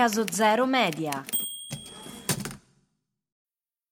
Caso Zero Media.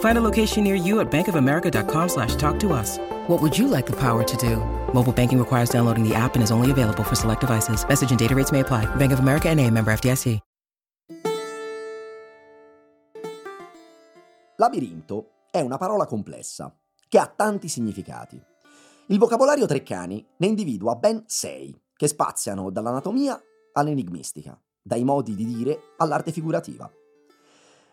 Find a location near you at bankofamerica.com slash talk to us. What would you like the power to do? Mobile banking requires downloading the app and is only available for select devices. Message and data rates may apply. Bank of America and a member FDIC. Labirinto è una parola complessa che ha tanti significati. Il vocabolario Treccani ne individua ben sei, che spaziano dall'anatomia all'enigmistica, dai modi di dire all'arte figurativa.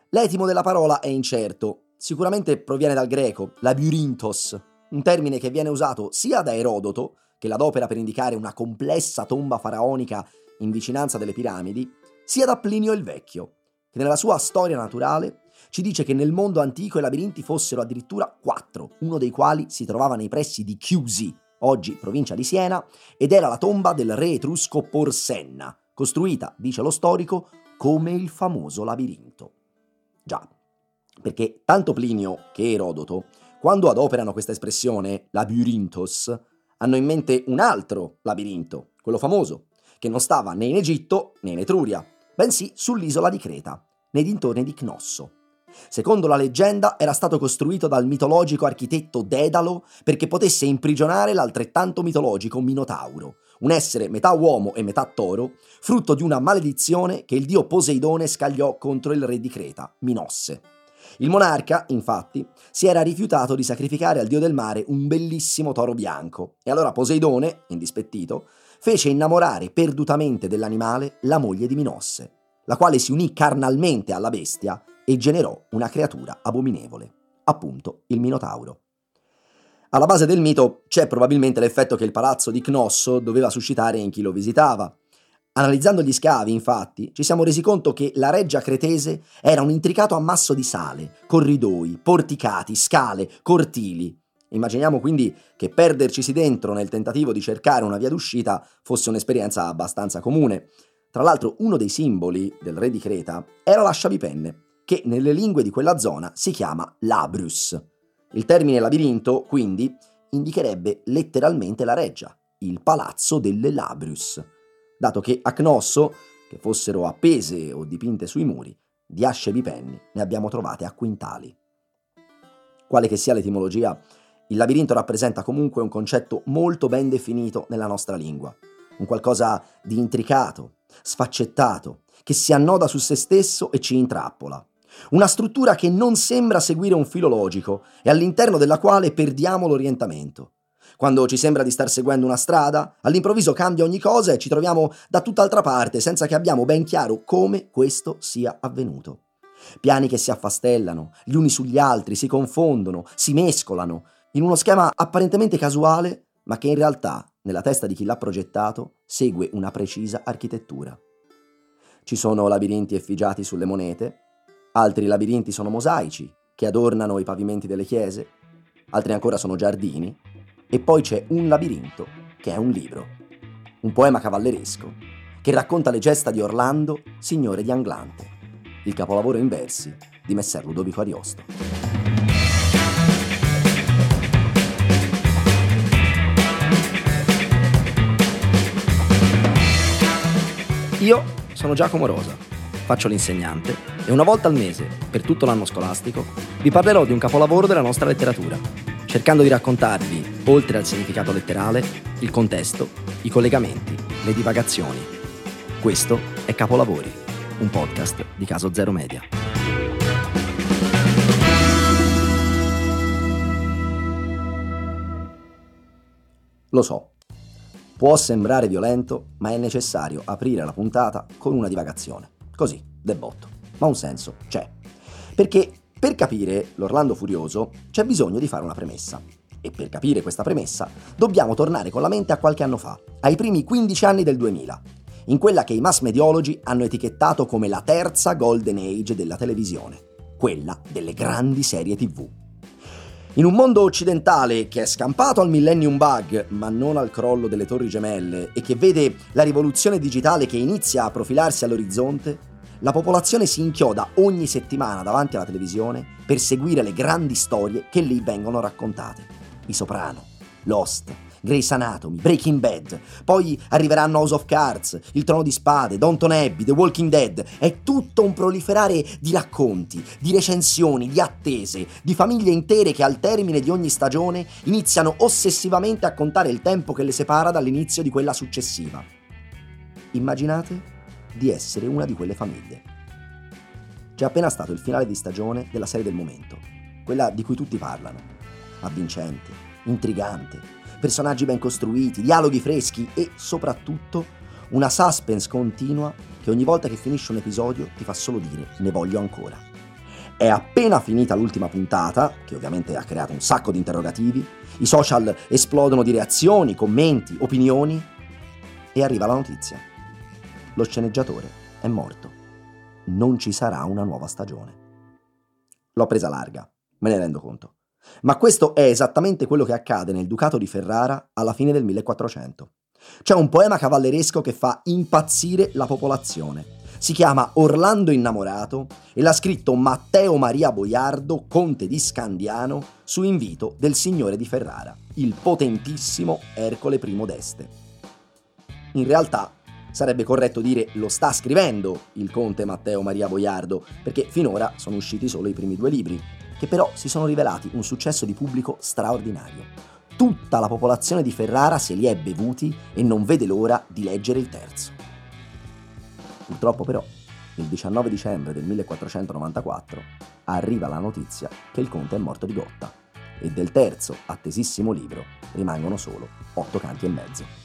L'etimo della parola è incerto, sicuramente proviene dal greco, labirintos, un termine che viene usato sia da Erodoto, che l'adopera per indicare una complessa tomba faraonica in vicinanza delle piramidi, sia da Plinio il Vecchio, che nella sua storia naturale ci dice che nel mondo antico i labirinti fossero addirittura quattro, uno dei quali si trovava nei pressi di Chiusi, oggi provincia di Siena, ed era la tomba del re etrusco Porsenna, costruita, dice lo storico, come il famoso labirinto. Già, perché tanto Plinio che Erodoto, quando adoperano questa espressione labirintos, hanno in mente un altro labirinto, quello famoso, che non stava né in Egitto né in Etruria, bensì sull'isola di Creta, nei dintorni di Cnosso. Secondo la leggenda era stato costruito dal mitologico architetto Dedalo perché potesse imprigionare l'altrettanto mitologico Minotauro, un essere metà uomo e metà toro, frutto di una maledizione che il dio Poseidone scagliò contro il re di Creta, Minosse. Il monarca, infatti, si era rifiutato di sacrificare al dio del mare un bellissimo toro bianco, e allora Poseidone, indispettito, fece innamorare perdutamente dell'animale la moglie di Minosse, la quale si unì carnalmente alla bestia e generò una creatura abominevole, appunto il Minotauro. Alla base del mito c'è probabilmente l'effetto che il palazzo di Cnosso doveva suscitare in chi lo visitava. Analizzando gli scavi, infatti, ci siamo resi conto che la reggia cretese era un intricato ammasso di sale, corridoi, porticati, scale, cortili. Immaginiamo quindi che perdercisi dentro nel tentativo di cercare una via d'uscita fosse un'esperienza abbastanza comune. Tra l'altro uno dei simboli del re di Creta era la sciavipenne, che nelle lingue di quella zona si chiama labrus. Il termine labirinto, quindi, indicherebbe letteralmente la reggia, il palazzo delle labrus, dato che a Cnosso, che fossero appese o dipinte sui muri, di asce bipenni ne abbiamo trovate a quintali. Quale che sia l'etimologia, il labirinto rappresenta comunque un concetto molto ben definito nella nostra lingua, un qualcosa di intricato, sfaccettato, che si annoda su se stesso e ci intrappola. Una struttura che non sembra seguire un filo logico e all'interno della quale perdiamo l'orientamento. Quando ci sembra di star seguendo una strada, all'improvviso cambia ogni cosa e ci troviamo da tutt'altra parte senza che abbiamo ben chiaro come questo sia avvenuto. Piani che si affastellano, gli uni sugli altri, si confondono, si mescolano, in uno schema apparentemente casuale, ma che in realtà, nella testa di chi l'ha progettato, segue una precisa architettura. Ci sono labirinti effigiati sulle monete, altri labirinti sono mosaici che adornano i pavimenti delle chiese, altri ancora sono giardini, e poi c'è un labirinto che è un libro, un poema cavalleresco che racconta le gesta di Orlando, signore di Anglante, il capolavoro in versi di Messer Ludovico Ariosto. Io sono Giacomo Rosa, faccio l'insegnante e una volta al mese, per tutto l'anno scolastico, vi parlerò di un capolavoro della nostra letteratura, cercando di raccontarvi, oltre al significato letterale, il contesto, i collegamenti, le divagazioni. Questo è Capolavori, un podcast di Caso Zero Media. Lo so, Può sembrare violento, ma è necessario aprire la puntata con una divagazione. Così, del botto. Ma un senso c'è. Perché per capire l'Orlando Furioso c'è bisogno di fare una premessa. E per capire questa premessa dobbiamo tornare con la mente a qualche anno fa, ai primi 15 anni del 2000, in quella che i mass mediologi hanno etichettato come la terza golden age della televisione, quella delle grandi serie tv. In un mondo occidentale che è scampato al millennium bug, ma non al crollo delle torri gemelle, e che vede la rivoluzione digitale che inizia a profilarsi all'orizzonte, la popolazione si inchioda ogni settimana davanti alla televisione per seguire le grandi storie che lì vengono raccontate. I Soprano, Lost, Grey's Anatomy, Breaking Bad, poi arriveranno House of Cards, Il Trono di Spade, Downton Abbey, The Walking Dead. È tutto un proliferare di racconti, di recensioni, di attese, di famiglie intere che al termine di ogni stagione iniziano ossessivamente a contare il tempo che le separa dall'inizio di quella successiva. Immaginate di essere una di quelle famiglie. C'è appena stato il finale di stagione della serie del momento, quella di cui tutti parlano. Avvincente, intrigante, personaggi ben costruiti, dialoghi freschi e soprattutto una suspense continua che ogni volta che finisce un episodio ti fa solo dire ne voglio ancora. È appena finita l'ultima puntata, che ovviamente ha creato un sacco di interrogativi, i social esplodono di reazioni, commenti, opinioni e arriva la notizia. Lo sceneggiatore è morto. Non ci sarà una nuova stagione. L'ho presa larga, me ne rendo conto. Ma questo è esattamente quello che accade nel Ducato di Ferrara alla fine del 1400. C'è un poema cavalleresco che fa impazzire la popolazione. Si chiama Orlando innamorato e l'ha scritto Matteo Maria Boiardo, conte di Scandiano, su invito del signore di Ferrara, il potentissimo Ercole I d'Este. In realtà sarebbe corretto dire lo sta scrivendo il conte Matteo Maria Boiardo, perché finora sono usciti solo i primi due libri, che però si sono rivelati un successo di pubblico straordinario. Tutta la popolazione di Ferrara se li è bevuti e non vede l'ora di leggere il terzo. Purtroppo però, il 19 dicembre del 1494 arriva la notizia che il conte è morto di gotta e del terzo, attesissimo libro rimangono solo otto canti e mezzo.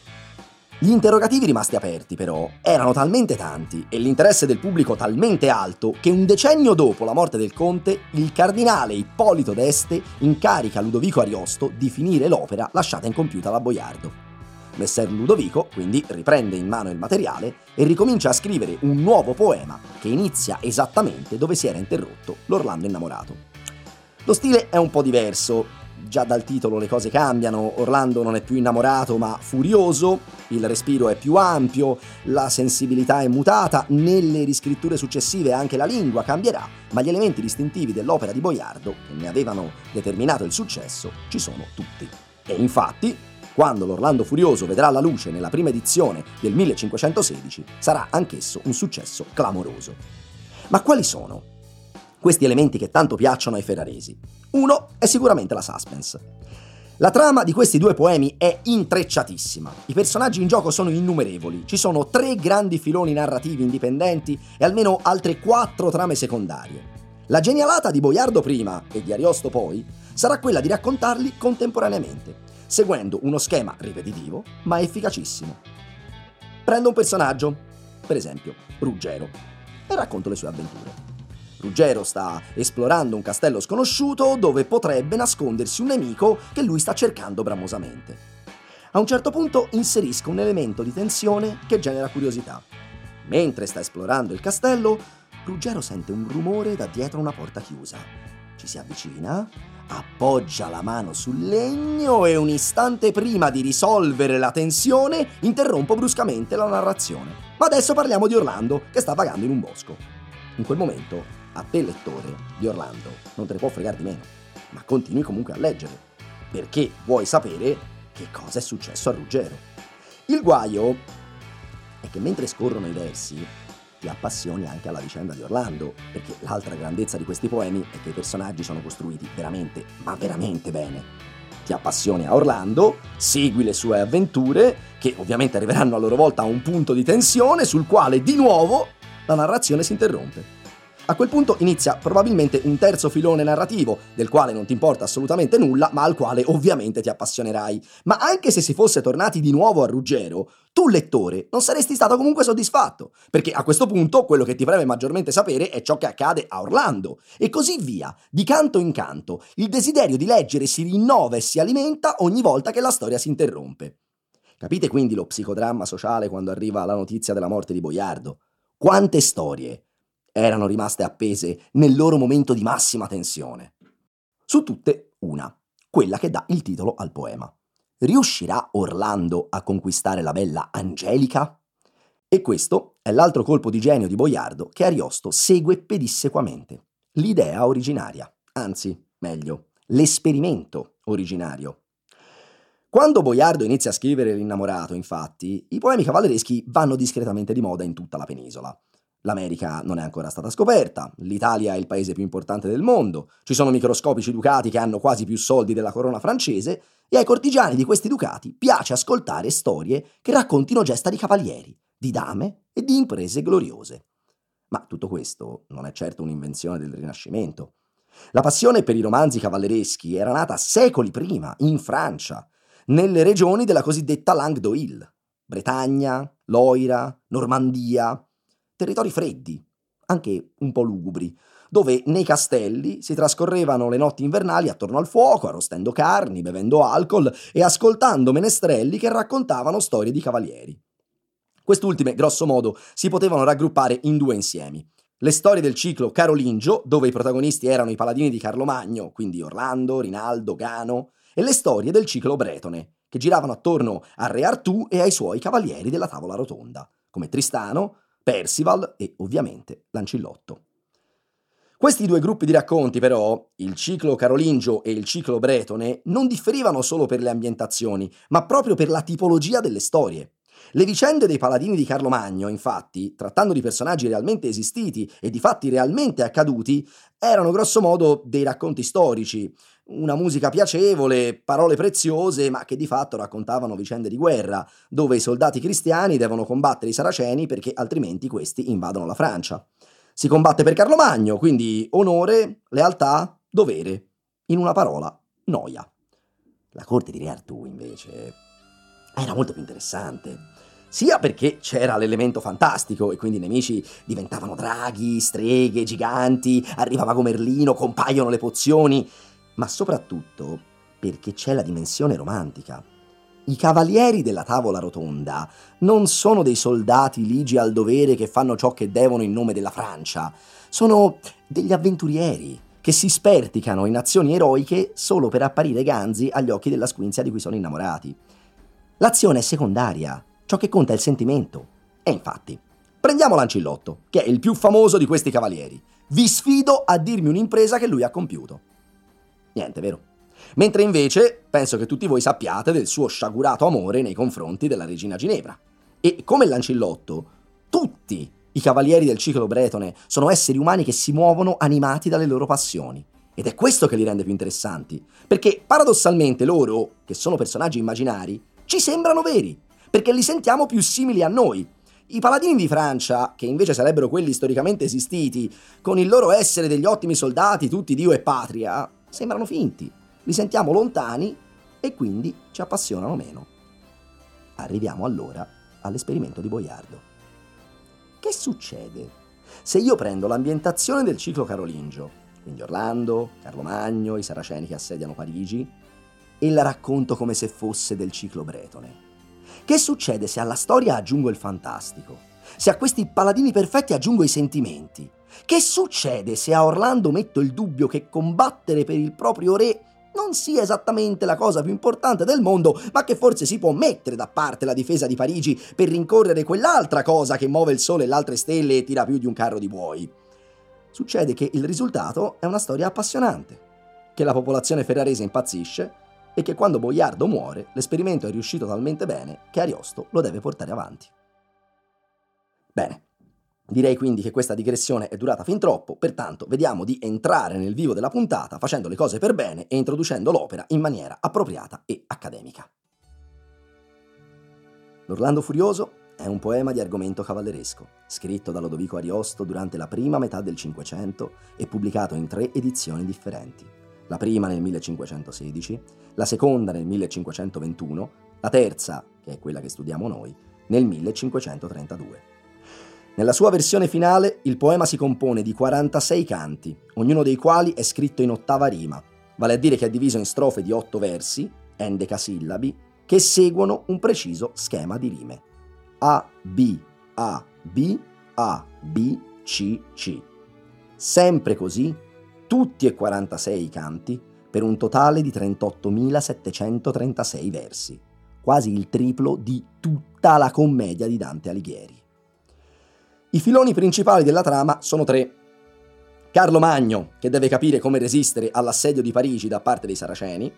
Gli interrogativi rimasti aperti, però, erano talmente tanti e l'interesse del pubblico talmente alto che un decennio dopo la morte del conte, il cardinale Ippolito d'Este incarica Ludovico Ariosto di finire l'opera lasciata incompiuta da Boiardo. Messer Ludovico quindi riprende in mano il materiale e ricomincia a scrivere un nuovo poema che inizia esattamente dove si era interrotto l'Orlando innamorato. Lo stile è un po' diverso, già dal titolo le cose cambiano, Orlando non è più innamorato ma furioso, il respiro è più ampio, la sensibilità è mutata, nelle riscritture successive anche la lingua cambierà, ma gli elementi distintivi dell'opera di Boiardo, che ne avevano determinato il successo, ci sono tutti. E infatti, quando l'Orlando Furioso vedrà la luce nella prima edizione del 1516, sarà anch'esso un successo clamoroso. Ma quali sono questi elementi che tanto piacciono ai ferraresi. Uno è sicuramente la suspense. La trama di questi due poemi è intrecciatissima. I personaggi in gioco sono innumerevoli. Ci sono tre grandi filoni narrativi indipendenti e almeno altre quattro trame secondarie. La genialata di Boiardo prima e di Ariosto poi sarà quella di raccontarli contemporaneamente, seguendo uno schema ripetitivo ma efficacissimo. Prendo un personaggio, per esempio Ruggero, e racconto le sue avventure. Ruggero sta esplorando un castello sconosciuto dove potrebbe nascondersi un nemico che lui sta cercando bramosamente. A un certo punto inserisco un elemento di tensione che genera curiosità. Mentre sta esplorando il castello, Ruggero sente un rumore da dietro una porta chiusa. Ci si avvicina, appoggia la mano sul legno e un istante prima di risolvere la tensione interrompo bruscamente la narrazione. Ma adesso parliamo di Orlando che sta vagando in un bosco. In quel momento a te lettore di Orlando non te ne può fregare di meno, ma continui comunque a leggere, perché vuoi sapere che cosa è successo a Ruggero. Il guaio è che mentre scorrono i versi ti appassioni anche alla vicenda di Orlando, perché l'altra grandezza di questi poemi è che i personaggi sono costruiti veramente, ma veramente bene. Ti appassioni a Orlando, segui le sue avventure, che ovviamente arriveranno a loro volta a un punto di tensione sul quale di nuovo la narrazione si interrompe. A quel punto inizia probabilmente un terzo filone narrativo, del quale non ti importa assolutamente nulla, ma al quale ovviamente ti appassionerai. Ma anche se si fosse tornati di nuovo a Ruggero, tu lettore non saresti stato comunque soddisfatto, perché a questo punto quello che ti preme maggiormente sapere è ciò che accade a Orlando. E così via, di canto in canto, il desiderio di leggere si rinnova e si alimenta ogni volta che la storia si interrompe. Capite quindi lo psicodramma sociale quando arriva la notizia della morte di Boiardo? Quante storie erano rimaste appese nel loro momento di massima tensione. Su tutte una, quella che dà il titolo al poema. Riuscirà Orlando a conquistare la bella Angelica? E questo è l'altro colpo di genio di Boiardo che Ariosto segue pedissequamente. L'idea originaria, anzi, meglio, l'esperimento originario. Quando Boiardo inizia a scrivere L'innamorato, infatti, i poemi cavallereschi vanno discretamente di moda in tutta la penisola. L'America non è ancora stata scoperta, l'Italia è il paese più importante del mondo, ci sono microscopici ducati che hanno quasi più soldi della corona francese e ai cortigiani di questi ducati piace ascoltare storie che raccontino gesta di cavalieri, di dame e di imprese gloriose. Ma tutto questo non è certo un'invenzione del Rinascimento. La passione per i romanzi cavallereschi era nata secoli prima, in Francia, nelle regioni della cosiddetta Langue d'Oil, Bretagna, Loira, Normandia, territori freddi, anche un po' lugubri, dove nei castelli si trascorrevano le notti invernali attorno al fuoco, arrostendo carni, bevendo alcol e ascoltando menestrelli che raccontavano storie di cavalieri. Quest'ultime, grosso modo, si potevano raggruppare in due insiemi. Le storie del ciclo carolingio, dove i protagonisti erano i paladini di Carlo Magno, quindi Orlando, Rinaldo, Gano, e le storie del ciclo bretone, che giravano attorno a Re Artù e ai suoi cavalieri della tavola rotonda, come Tristano, Percival e ovviamente Lancillotto. Questi due gruppi di racconti, però, il ciclo carolingio e il ciclo bretone, non differivano solo per le ambientazioni, ma proprio per la tipologia delle storie. Le vicende dei paladini di Carlo Magno, infatti, trattando di personaggi realmente esistiti e di fatti realmente accaduti, erano grossomodo dei racconti storici, una musica piacevole, parole preziose, ma che di fatto raccontavano vicende di guerra, dove i soldati cristiani devono combattere i saraceni perché altrimenti questi invadono la Francia. Si combatte per Carlo Magno, quindi onore, lealtà, dovere. In una parola, noia. La corte di Re Artù, invece, era molto più interessante sia perché c'era l'elemento fantastico e quindi i nemici diventavano draghi, streghe, giganti, arrivava Merlino, compaiono le pozioni, ma soprattutto perché c'è la dimensione romantica. I cavalieri della tavola rotonda non sono dei soldati ligi al dovere che fanno ciò che devono in nome della Francia, sono degli avventurieri che si sperticano in azioni eroiche solo per apparire ganzi agli occhi della squinzia di cui sono innamorati. L'azione è secondaria, ciò che conta è il sentimento. E infatti, prendiamo Lancillotto, che è il più famoso di questi cavalieri. Vi sfido a dirmi un'impresa che lui ha compiuto. Niente, vero? Mentre invece penso che tutti voi sappiate del suo sciagurato amore nei confronti della regina Ginevra. E come Lancillotto, tutti i cavalieri del ciclo bretone sono esseri umani che si muovono animati dalle loro passioni. Ed è questo che li rende più interessanti, perché paradossalmente loro, che sono personaggi immaginari, ci sembrano veri, perché li sentiamo più simili a noi. I paladini di Francia, che invece sarebbero quelli storicamente esistiti, con il loro essere degli ottimi soldati, tutti Dio e patria, sembrano finti, li sentiamo lontani e quindi ci appassionano meno. Arriviamo allora all'esperimento di Boiardo. Che succede se io prendo l'ambientazione del ciclo carolingio, quindi Orlando, Carlo Magno, i saraceni che assediano Parigi, e la racconto come se fosse del ciclo bretone? Che succede se alla storia aggiungo il fantastico? Se a questi paladini perfetti aggiungo i sentimenti? Che succede se a Orlando metto il dubbio che combattere per il proprio re non sia esattamente la cosa più importante del mondo, ma che forse si può mettere da parte la difesa di Parigi per rincorrere quell'altra cosa che muove il sole e le altre stelle e tira più di un carro di buoi? Succede che il risultato è una storia appassionante, che la popolazione ferrarese impazzisce e che quando Boiardo muore l'esperimento è riuscito talmente bene che Ariosto lo deve portare avanti. Bene, Direi quindi che questa digressione è durata fin troppo, pertanto vediamo di entrare nel vivo della puntata facendo le cose per bene e introducendo l'opera in maniera appropriata e accademica. L'Orlando Furioso è un poema di argomento cavalleresco, scritto da Lodovico Ariosto durante la prima metà del Cinquecento e pubblicato in tre edizioni differenti. La prima nel 1516, la seconda nel 1521, la terza, che è quella che studiamo noi, nel 1532. Nella sua versione finale il poema si compone di 46 canti, ognuno dei quali è scritto in ottava rima, vale a dire che è diviso in strofe di otto versi, endecasillabi, che seguono un preciso schema di rime. A, B, A, B, A, B, C, C. Sempre così, tutti e 46 i canti, per un totale di 38.736 versi, quasi il triplo di tutta la commedia di Dante Alighieri. I filoni principali della trama sono tre. Carlo Magno, che deve capire come resistere all'assedio di Parigi da parte dei Saraceni,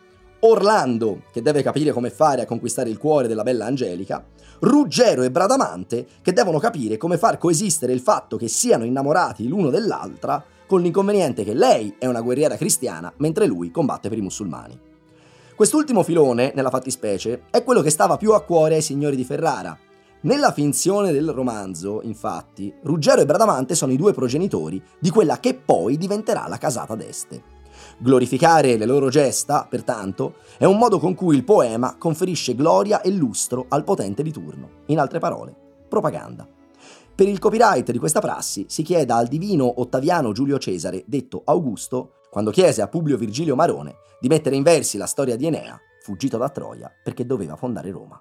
Orlando, che deve capire come fare a conquistare il cuore della bella Angelica, Ruggero e Bradamante, che devono capire come far coesistere il fatto che siano innamorati l'uno dell'altra, con l'inconveniente che lei è una guerriera cristiana mentre lui combatte per i musulmani. Quest'ultimo filone, nella fattispecie, è quello che stava più a cuore ai signori di Ferrara. Nella finzione del romanzo, infatti, Ruggero e Bradamante sono i due progenitori di quella che poi diventerà la casata d'Este. Glorificare le loro gesta, pertanto, è un modo con cui il poema conferisce gloria e lustro al potente di turno. In altre parole, propaganda. Per il copyright di questa prassi si chieda al divino Ottaviano Giulio Cesare, detto Augusto, quando chiese a Publio Virgilio Marone di mettere in versi la storia di Enea, fuggito da Troia perché doveva fondare Roma.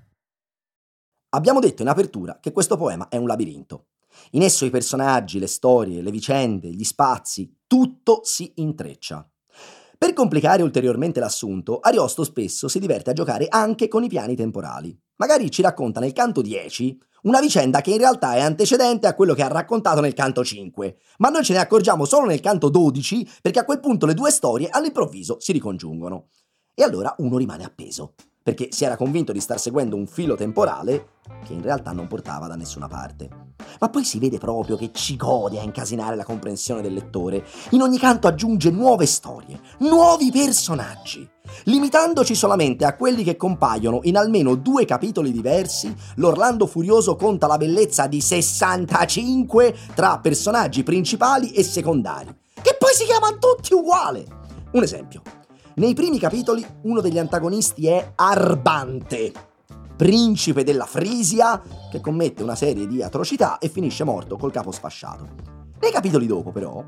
Abbiamo detto in apertura che questo poema è un labirinto. In esso i personaggi, le storie, le vicende, gli spazi, tutto si intreccia. Per complicare ulteriormente l'assunto, Ariosto spesso si diverte a giocare anche con i piani temporali. Magari ci racconta nel canto 10 una vicenda che in realtà è antecedente a quello che ha raccontato nel canto 5, ma noi ce ne accorgiamo solo nel canto 12 perché a quel punto le due storie all'improvviso si ricongiungono. E allora uno rimane appeso perché si era convinto di star seguendo un filo temporale che in realtà non portava da nessuna parte. Ma poi si vede proprio che ci gode a incasinare la comprensione del lettore. In ogni canto aggiunge nuove storie, nuovi personaggi. Limitandoci solamente a quelli che compaiono in almeno due capitoli diversi, l'Orlando Furioso conta la bellezza di 65 tra personaggi principali e secondari, che poi si chiamano tutti uguali. Un esempio. Nei primi capitoli uno degli antagonisti è Arbante, principe della Frisia, che commette una serie di atrocità e finisce morto col capo sfasciato. Nei capitoli dopo, però,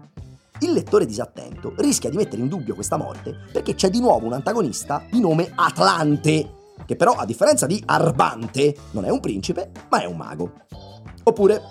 il lettore disattento rischia di mettere in dubbio questa morte perché c'è di nuovo un antagonista di nome Atlante, che però, a differenza di Arbante, non è un principe, ma è un mago. Oppure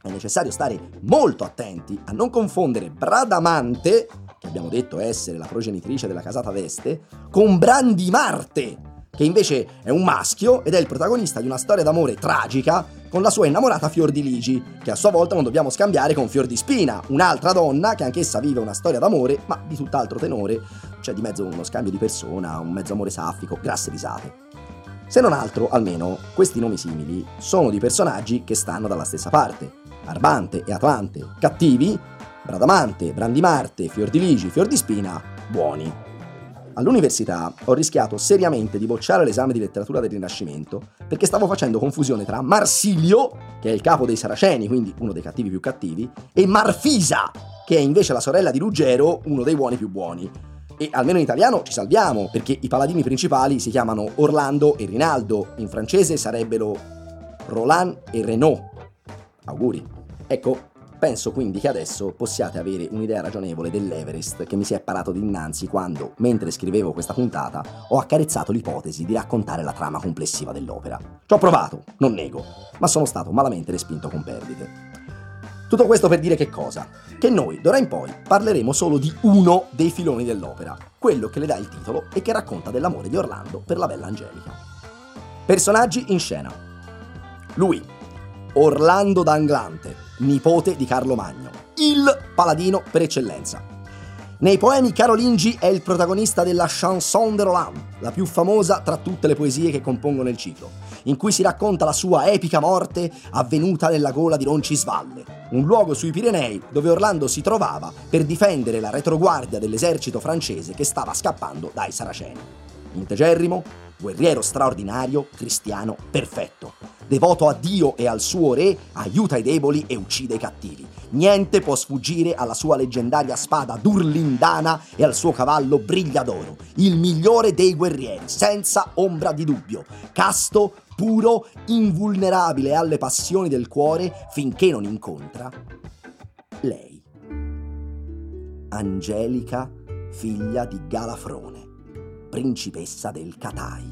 è necessario stare molto attenti a non confondere Bradamante abbiamo detto essere la progenitrice della casata d'Este, con Brandimarte, che invece è un maschio ed è il protagonista di una storia d'amore tragica con la sua innamorata Fior di Ligi, che a sua volta non dobbiamo scambiare con Fior di Spina, un'altra donna che anch'essa vive una storia d'amore, ma di tutt'altro tenore, c'è di mezzo uno scambio di persona, un mezzo amore saffico, grasse risate. Se non altro, almeno, questi nomi simili sono di personaggi che stanno dalla stessa parte. Arbante e Atlante, cattivi, Bradamante, Brandimarte, Fiordiligi, Fiordispina, buoni. All'università ho rischiato seriamente di bocciare l'esame di letteratura del Rinascimento perché stavo facendo confusione tra Marsilio, che è il capo dei Saraceni, quindi uno dei cattivi più cattivi, e Marfisa, che è invece la sorella di Ruggero, uno dei buoni più buoni. E almeno in italiano ci salviamo, perché i paladini principali si chiamano Orlando e Rinaldo, in francese sarebbero Roland e Renaud. Auguri. Ecco, Penso quindi che adesso possiate avere un'idea ragionevole dell'Everest che mi si è parato dinanzi quando, mentre scrivevo questa puntata, ho accarezzato l'ipotesi di raccontare la trama complessiva dell'opera. Ci ho provato, non nego, ma sono stato malamente respinto con perdite. Tutto questo per dire che cosa? Che noi, d'ora in poi, parleremo solo di uno dei filoni dell'opera, quello che le dà il titolo e che racconta dell'amore di Orlando per la bella Angelica. Personaggi in scena. Lui, Orlando d'Anglante, nipote di Carlo Magno, il paladino per eccellenza. Nei poemi carolingi è il protagonista della Chanson de Roland, la più famosa tra tutte le poesie che compongono il ciclo, in cui si racconta la sua epica morte avvenuta nella gola di Roncisvalle, un luogo sui Pirenei dove Orlando si trovava per difendere la retroguardia dell'esercito francese che stava scappando dai Saraceni. Integerrimo, guerriero straordinario, cristiano perfetto. Devoto a Dio e al suo re, aiuta i deboli e uccide i cattivi. Niente può sfuggire alla sua leggendaria spada durlindana e al suo cavallo brigliadoro, il migliore dei guerrieri, senza ombra di dubbio. Casto, puro, invulnerabile alle passioni del cuore finché non incontra lei. Angelica, figlia di Galafrone principessa del Catai.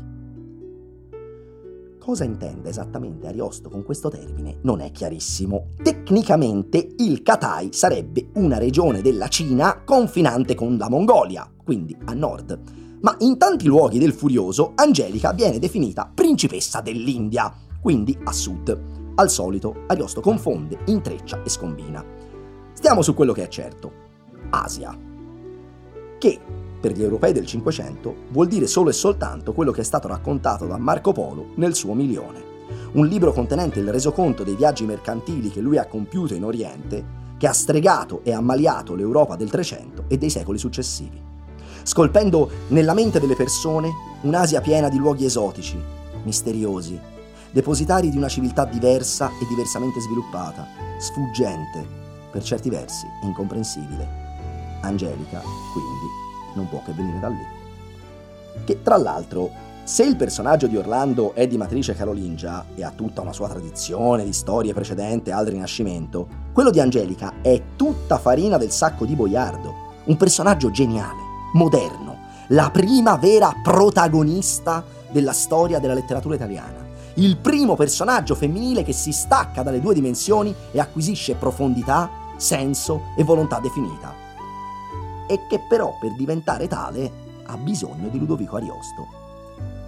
Cosa intende esattamente Ariosto con questo termine non è chiarissimo. Tecnicamente il Catai sarebbe una regione della Cina confinante con la Mongolia, quindi a nord. Ma in tanti luoghi del Furioso Angelica viene definita principessa dell'India, quindi a sud. Al solito Ariosto confonde, intreccia e scombina. Stiamo su quello che è certo. Asia. Che per gli europei del Cinquecento vuol dire solo e soltanto quello che è stato raccontato da Marco Polo nel suo Milione, un libro contenente il resoconto dei viaggi mercantili che lui ha compiuto in Oriente, che ha stregato e ammaliato l'Europa del Trecento e dei secoli successivi, scolpendo nella mente delle persone un'Asia piena di luoghi esotici, misteriosi, depositari di una civiltà diversa e diversamente sviluppata, sfuggente, per certi versi incomprensibile. Angelica, quindi, non può che venire da lì. Che tra l'altro, se il personaggio di Orlando è di matrice carolingia e ha tutta una sua tradizione di storie precedenti al Rinascimento, quello di Angelica è tutta farina del sacco di Boiardo, un personaggio geniale, moderno, la prima vera protagonista della storia della letteratura italiana, il primo personaggio femminile che si stacca dalle due dimensioni e acquisisce profondità, senso e volontà definita e che però per diventare tale ha bisogno di Ludovico Ariosto.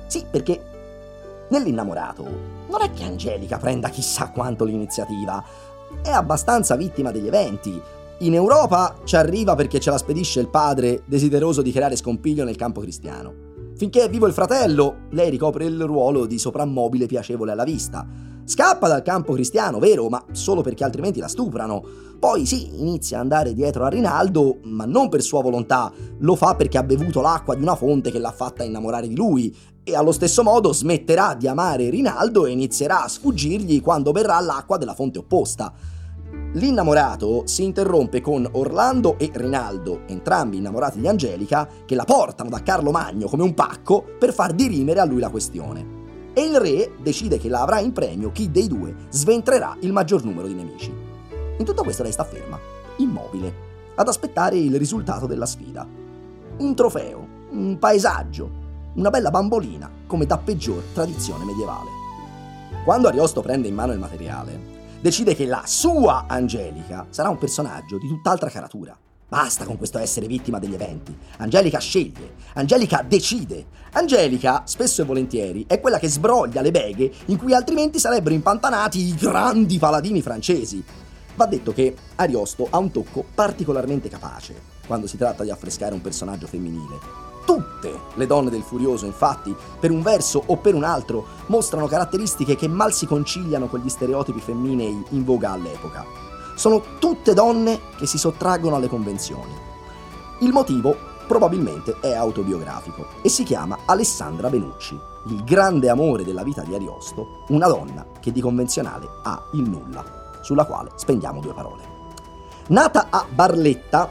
Sì, perché nell'innamorato non è che Angelica prenda chissà quanto l'iniziativa, è abbastanza vittima degli eventi. In Europa ci arriva perché ce la spedisce il padre desideroso di creare scompiglio nel campo cristiano. Finché è vivo il fratello, lei ricopre il ruolo di soprammobile piacevole alla vista Scappa dal campo cristiano, vero, ma solo perché altrimenti la stuprano. Poi sì, inizia ad andare dietro a Rinaldo, ma non per sua volontà, lo fa perché ha bevuto l'acqua di una fonte che l'ha fatta innamorare di lui, e allo stesso modo smetterà di amare Rinaldo e inizierà a sfuggirgli quando berrà l'acqua della fonte opposta. L'innamorato si interrompe con Orlando e Rinaldo, entrambi innamorati di Angelica, che la portano da Carlo Magno come un pacco per far dirimere a lui la questione e il re decide che la avrà in premio chi dei due sventrerà il maggior numero di nemici. In tutto questo lei sta ferma, immobile, ad aspettare il risultato della sfida. Un trofeo, un paesaggio, una bella bambolina come da peggior tradizione medievale. Quando Ariosto prende in mano il materiale, decide che la sua Angelica sarà un personaggio di tutt'altra caratura Basta con questo essere vittima degli eventi. Angelica sceglie, Angelica decide. Angelica, spesso e volentieri, è quella che sbroglia le beghe in cui altrimenti sarebbero impantanati i grandi paladini francesi. Va detto che Ariosto ha un tocco particolarmente capace quando si tratta di affrescare un personaggio femminile. Tutte le donne del Furioso, infatti, per un verso o per un altro, mostrano caratteristiche che mal si conciliano con gli stereotipi femminei in voga all'epoca. Sono tutte donne che si sottraggono alle convenzioni. Il motivo probabilmente è autobiografico e si chiama Alessandra Benucci, il grande amore della vita di Ariosto, una donna che di convenzionale ha il nulla, sulla quale spendiamo due parole. Nata a Barletta,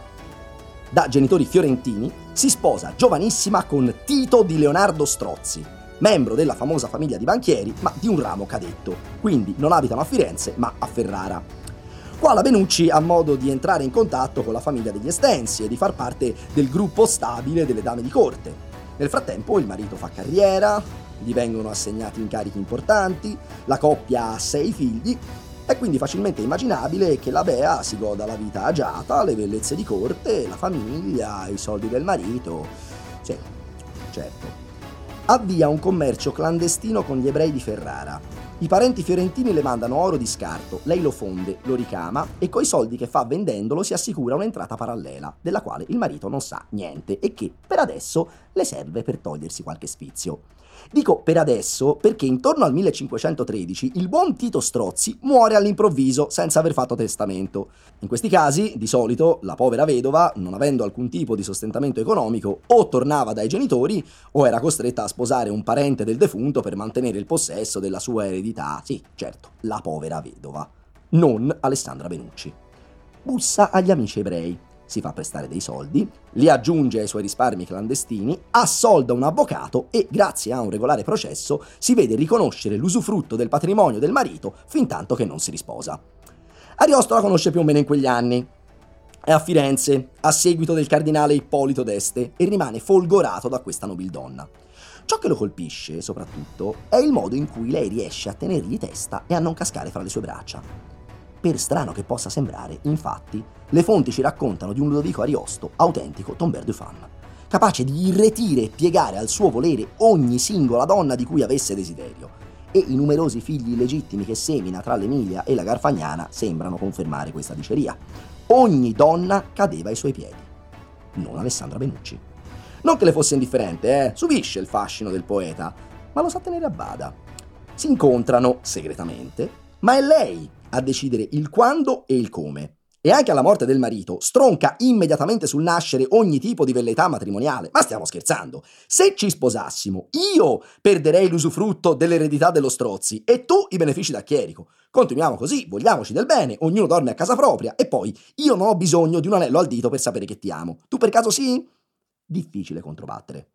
da genitori fiorentini, si sposa giovanissima con Tito di Leonardo Strozzi, membro della famosa famiglia di banchieri, ma di un ramo cadetto, quindi non abitano a Firenze ma a Ferrara. Qua la Benucci ha modo di entrare in contatto con la famiglia degli Estensi e di far parte del gruppo stabile delle dame di corte. Nel frattempo il marito fa carriera, gli vengono assegnati incarichi importanti, la coppia ha sei figli è quindi facilmente immaginabile che la Bea si goda la vita agiata, le bellezze di corte, la famiglia, i soldi del marito. Sì, certo. Avvia un commercio clandestino con gli ebrei di Ferrara I parenti fiorentini le mandano oro di scarto, lei lo fonde, lo ricama e coi soldi che fa vendendolo si assicura un'entrata parallela, della quale il marito non sa niente e che per adesso le serve per togliersi qualche sfizio. Dico per adesso perché intorno al 1513 il buon Tito Strozzi muore all'improvviso senza aver fatto testamento. In questi casi, di solito, la povera vedova, non avendo alcun tipo di sostentamento economico, o tornava dai genitori o era costretta a sposare un parente del defunto per mantenere il possesso della sua eredità. Sì, certo, la povera vedova. Non Alessandra Benucci. Bussa agli amici ebrei si fa prestare dei soldi, li aggiunge ai suoi risparmi clandestini, assolda un avvocato e, grazie a un regolare processo, si vede riconoscere l'usufrutto del patrimonio del marito fin tanto che non si risposa. Ariosto la conosce più o meno in quegli anni. È a Firenze, a seguito del cardinale Ippolito d'Este, e rimane folgorato da questa nobildonna. Ciò che lo colpisce, soprattutto, è il modo in cui lei riesce a tenergli testa e a non cascare fra le sue braccia. Per strano che possa sembrare, infatti, le fonti ci raccontano di un Ludovico Ariosto autentico tomber de femme, capace di irretire e piegare al suo volere ogni singola donna di cui avesse desiderio, e i numerosi figli illegittimi che semina tra l'Emilia e la Garfagnana sembrano confermare questa diceria. Ogni donna cadeva ai suoi piedi, non Alessandra Benucci. Non che le fosse indifferente, eh, subisce il fascino del poeta, ma lo sa tenere a bada. Si incontrano segretamente, ma è lei a decidere il quando e il come. E anche alla morte del marito stronca immediatamente sul nascere ogni tipo di velleità matrimoniale. Ma stiamo scherzando. Se ci sposassimo, io perderei l'usufrutto dell'eredità dello Strozzi e tu i benefici da chierico. Continuiamo così, vogliamoci del bene, ognuno dorme a casa propria e poi io non ho bisogno di un anello al dito per sapere che ti amo. Tu per caso sì? Difficile controbattere.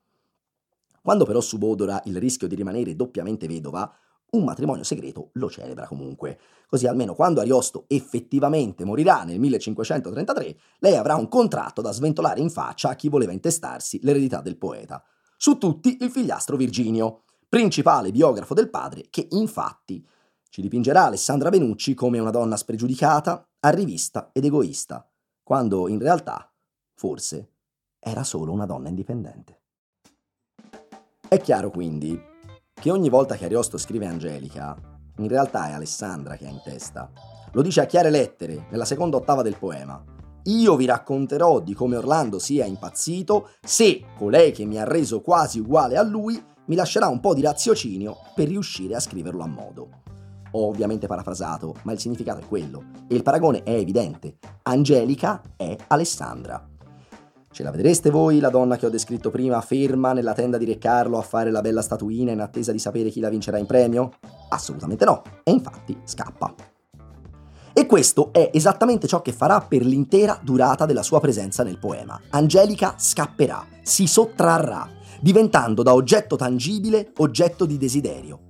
Quando però subodora il rischio di rimanere doppiamente vedova, un matrimonio segreto lo celebra comunque. Così almeno quando Ariosto effettivamente morirà nel 1533, lei avrà un contratto da sventolare in faccia a chi voleva intestarsi l'eredità del poeta. Su tutti il figliastro Virginio, principale biografo del padre, che infatti ci dipingerà Alessandra Benucci come una donna spregiudicata, arrivista ed egoista, quando in realtà, forse, era solo una donna indipendente. È chiaro quindi che ogni volta che Ariosto scrive Angelica, in realtà è Alessandra che ha in testa. Lo dice a chiare lettere, nella seconda ottava del poema. Io vi racconterò di come Orlando sia impazzito se colei che mi ha reso quasi uguale a lui mi lascerà un po' di raziocinio per riuscire a scriverlo a modo. Ho ovviamente parafrasato, ma il significato è quello, e il paragone è evidente. Angelica è Alessandra. Ce la vedreste voi, la donna che ho descritto prima, ferma nella tenda di Re Carlo a fare la bella statuina in attesa di sapere chi la vincerà in premio? Assolutamente no, e infatti scappa. E questo è esattamente ciò che farà per l'intera durata della sua presenza nel poema. Angelica scapperà, si sottrarrà, diventando da oggetto tangibile oggetto di desiderio.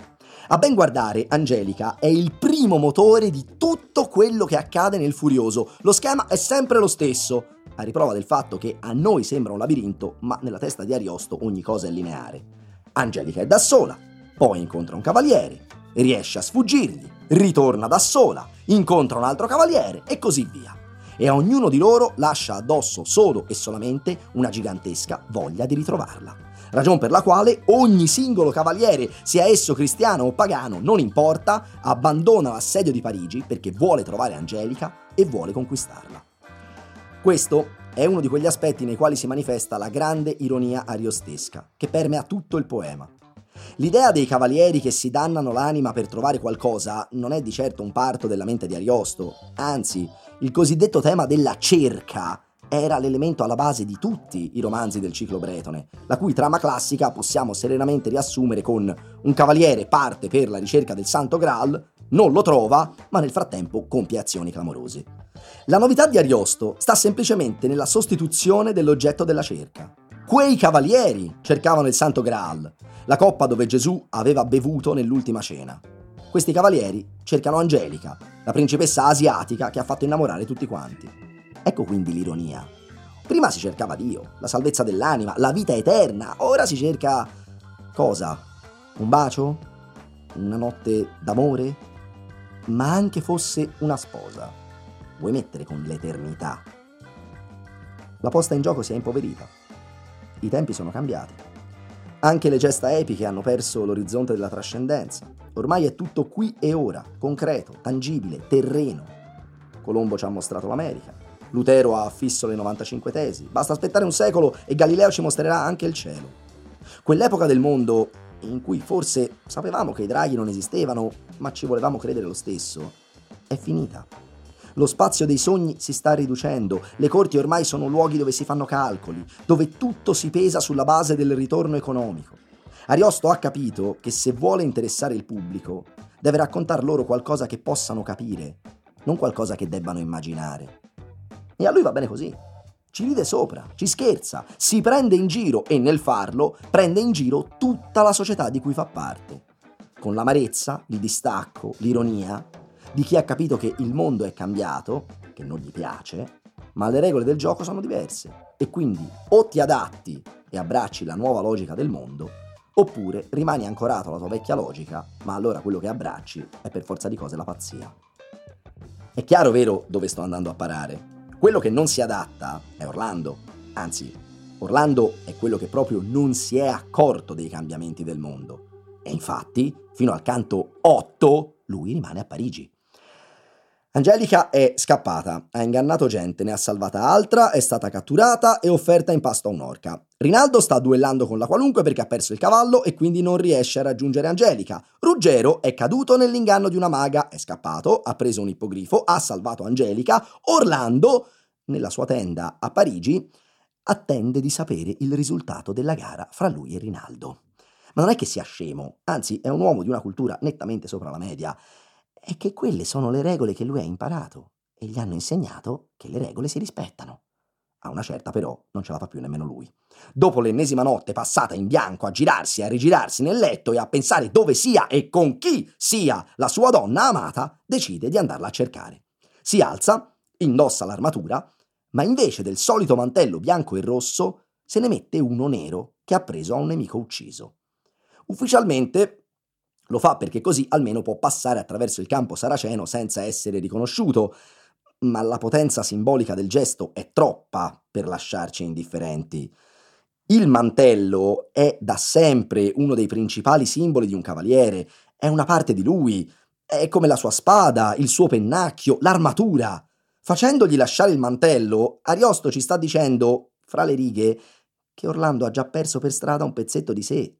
A ben guardare, Angelica è il primo motore di tutto quello che accade nel Furioso. Lo schema è sempre lo stesso a riprova del fatto che a noi sembra un labirinto, ma nella testa di Ariosto ogni cosa è lineare. Angelica è da sola, poi incontra un cavaliere, riesce a sfuggirgli, ritorna da sola, incontra un altro cavaliere e così via. E a ognuno di loro lascia addosso solo e solamente una gigantesca voglia di ritrovarla. Ragion per la quale ogni singolo cavaliere, sia esso cristiano o pagano, non importa, abbandona l'assedio di Parigi perché vuole trovare Angelica e vuole conquistarla. Questo è uno di quegli aspetti nei quali si manifesta la grande ironia ariostesca, che permea tutto il poema. L'idea dei cavalieri che si dannano l'anima per trovare qualcosa non è di certo un parto della mente di Ariosto, anzi, il cosiddetto tema della cerca era l'elemento alla base di tutti i romanzi del ciclo bretone, la cui trama classica possiamo serenamente riassumere con un cavaliere parte per la ricerca del Santo Graal, non lo trova, ma nel frattempo compie azioni clamorose. La novità di Ariosto sta semplicemente nella sostituzione dell'oggetto della cerca. Quei cavalieri cercavano il Santo Graal, la coppa dove Gesù aveva bevuto nell'ultima cena. Questi cavalieri cercano Angelica, la principessa asiatica che ha fatto innamorare tutti quanti. Ecco quindi l'ironia. Prima si cercava Dio, la salvezza dell'anima, la vita eterna, ora si cerca cosa? Un bacio? Una notte d'amore? Ma anche fosse una sposa vuoi mettere con l'eternità? La posta in gioco si è impoverita. I tempi sono cambiati. Anche le gesta epiche hanno perso l'orizzonte della trascendenza. Ormai è tutto qui e ora, concreto, tangibile, terreno. Colombo ci ha mostrato l'America. Lutero ha affisso le 95 tesi. Basta aspettare un secolo e Galileo ci mostrerà anche il cielo. Quell'epoca del mondo in cui forse sapevamo che i draghi non esistevano, ma ci volevamo credere lo stesso, è finita. Lo spazio dei sogni si sta riducendo, le corti ormai sono luoghi dove si fanno calcoli, dove tutto si pesa sulla base del ritorno economico. Ariosto ha capito che se vuole interessare il pubblico, deve raccontar loro qualcosa che possano capire, non qualcosa che debbano immaginare. E a lui va bene così. Ci ride sopra, ci scherza, si prende in giro e nel farlo prende in giro tutta la società di cui fa parte. Con l'amarezza, il distacco, l'ironia, di chi ha capito che il mondo è cambiato, che non gli piace, ma le regole del gioco sono diverse e quindi o ti adatti e abbracci la nuova logica del mondo, oppure rimani ancorato alla tua vecchia logica, ma allora quello che abbracci è per forza di cose la pazzia. È chiaro, vero, dove sto andando a parare? Quello che non si adatta è Orlando, anzi, Orlando è quello che proprio non si è accorto dei cambiamenti del mondo. E infatti, fino al canto 8, lui rimane a Parigi. Angelica è scappata, ha ingannato gente, ne ha salvata altra, è stata catturata e offerta in pasto a un'orca. Rinaldo sta duellando con la qualunque perché ha perso il cavallo e quindi non riesce a raggiungere Angelica. Ruggero è caduto nell'inganno di una maga, è scappato, ha preso un ippogrifo, ha salvato Angelica. Orlando, nella sua tenda a Parigi, attende di sapere il risultato della gara fra lui e Rinaldo. Ma non è che sia scemo, anzi è un uomo di una cultura nettamente sopra la media è che quelle sono le regole che lui ha imparato e gli hanno insegnato che le regole si rispettano. A una certa però non ce la fa più nemmeno lui. Dopo l'ennesima notte passata in bianco a girarsi a rigirarsi nel letto e a pensare dove sia e con chi sia la sua donna amata, decide di andarla a cercare. Si alza, indossa l'armatura, ma invece del solito mantello bianco e rosso se ne mette uno nero che ha preso a un nemico ucciso. Ufficialmente lo fa perché così almeno può passare attraverso il campo saraceno senza essere riconosciuto, ma la potenza simbolica del gesto è troppa per lasciarci indifferenti. Il mantello è da sempre uno dei principali simboli di un cavaliere, è una parte di lui, è come la sua spada, il suo pennacchio, l'armatura. Facendogli lasciare il mantello, Ariosto ci sta dicendo, fra le righe, che Orlando ha già perso per strada un pezzetto di sé,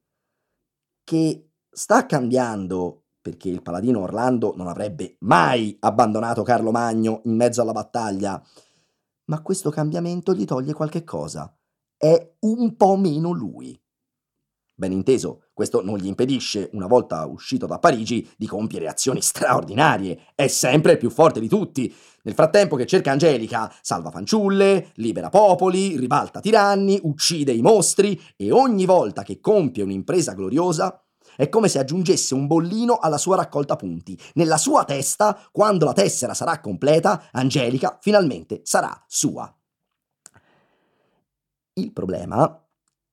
che sta cambiando perché il paladino Orlando non avrebbe mai abbandonato Carlo Magno in mezzo alla battaglia, ma questo cambiamento gli toglie qualche cosa. È un po' meno lui. Ben inteso, questo non gli impedisce, una volta uscito da Parigi, di compiere azioni straordinarie. È sempre più forte di tutti. Nel frattempo che cerca Angelica, salva fanciulle, libera popoli, ribalta tiranni, uccide i mostri e ogni volta che compie un'impresa gloriosa, è come se aggiungesse un bollino alla sua raccolta punti. Nella sua testa, quando la tessera sarà completa, Angelica finalmente sarà sua. Il problema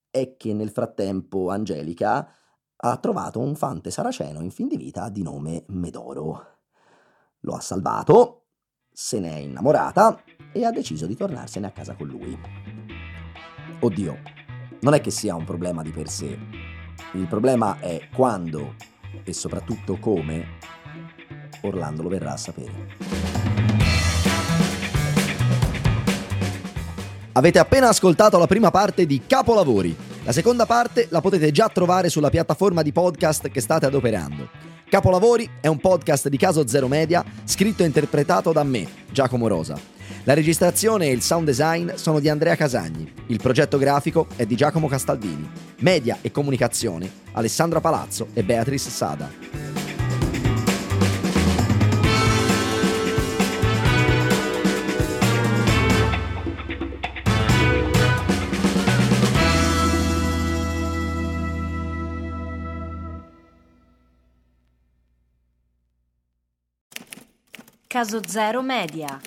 è che nel frattempo Angelica ha trovato un fante saraceno in fin di vita di nome Medoro. Lo ha salvato, se ne è innamorata e ha deciso di tornarsene a casa con lui. Oddio, non è che sia un problema di per sé, il problema è quando e soprattutto come Orlando lo verrà a sapere. Avete appena ascoltato la prima parte di Capolavori. La seconda parte la potete già trovare sulla piattaforma di podcast che state adoperando. Capolavori è un podcast di Caso Zero Media scritto e interpretato da me, Giacomo Rosa. La registrazione e il sound design sono di Andrea Casagni, il progetto grafico è di Giacomo Castaldini, media e comunicazione Alessandra Palazzo e Beatrice Sada. Caso Zero Media